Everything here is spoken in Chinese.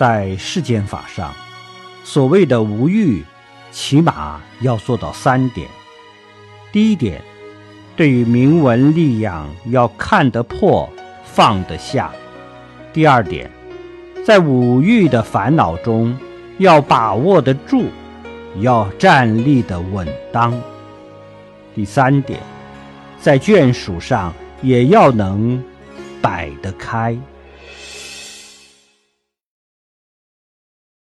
在世间法上，所谓的无欲，起码要做到三点。第一点，对于名闻利养要看得破、放得下；第二点，在五欲的烦恼中要把握得住，要站立的稳当；第三点，在眷属上也要能摆得开。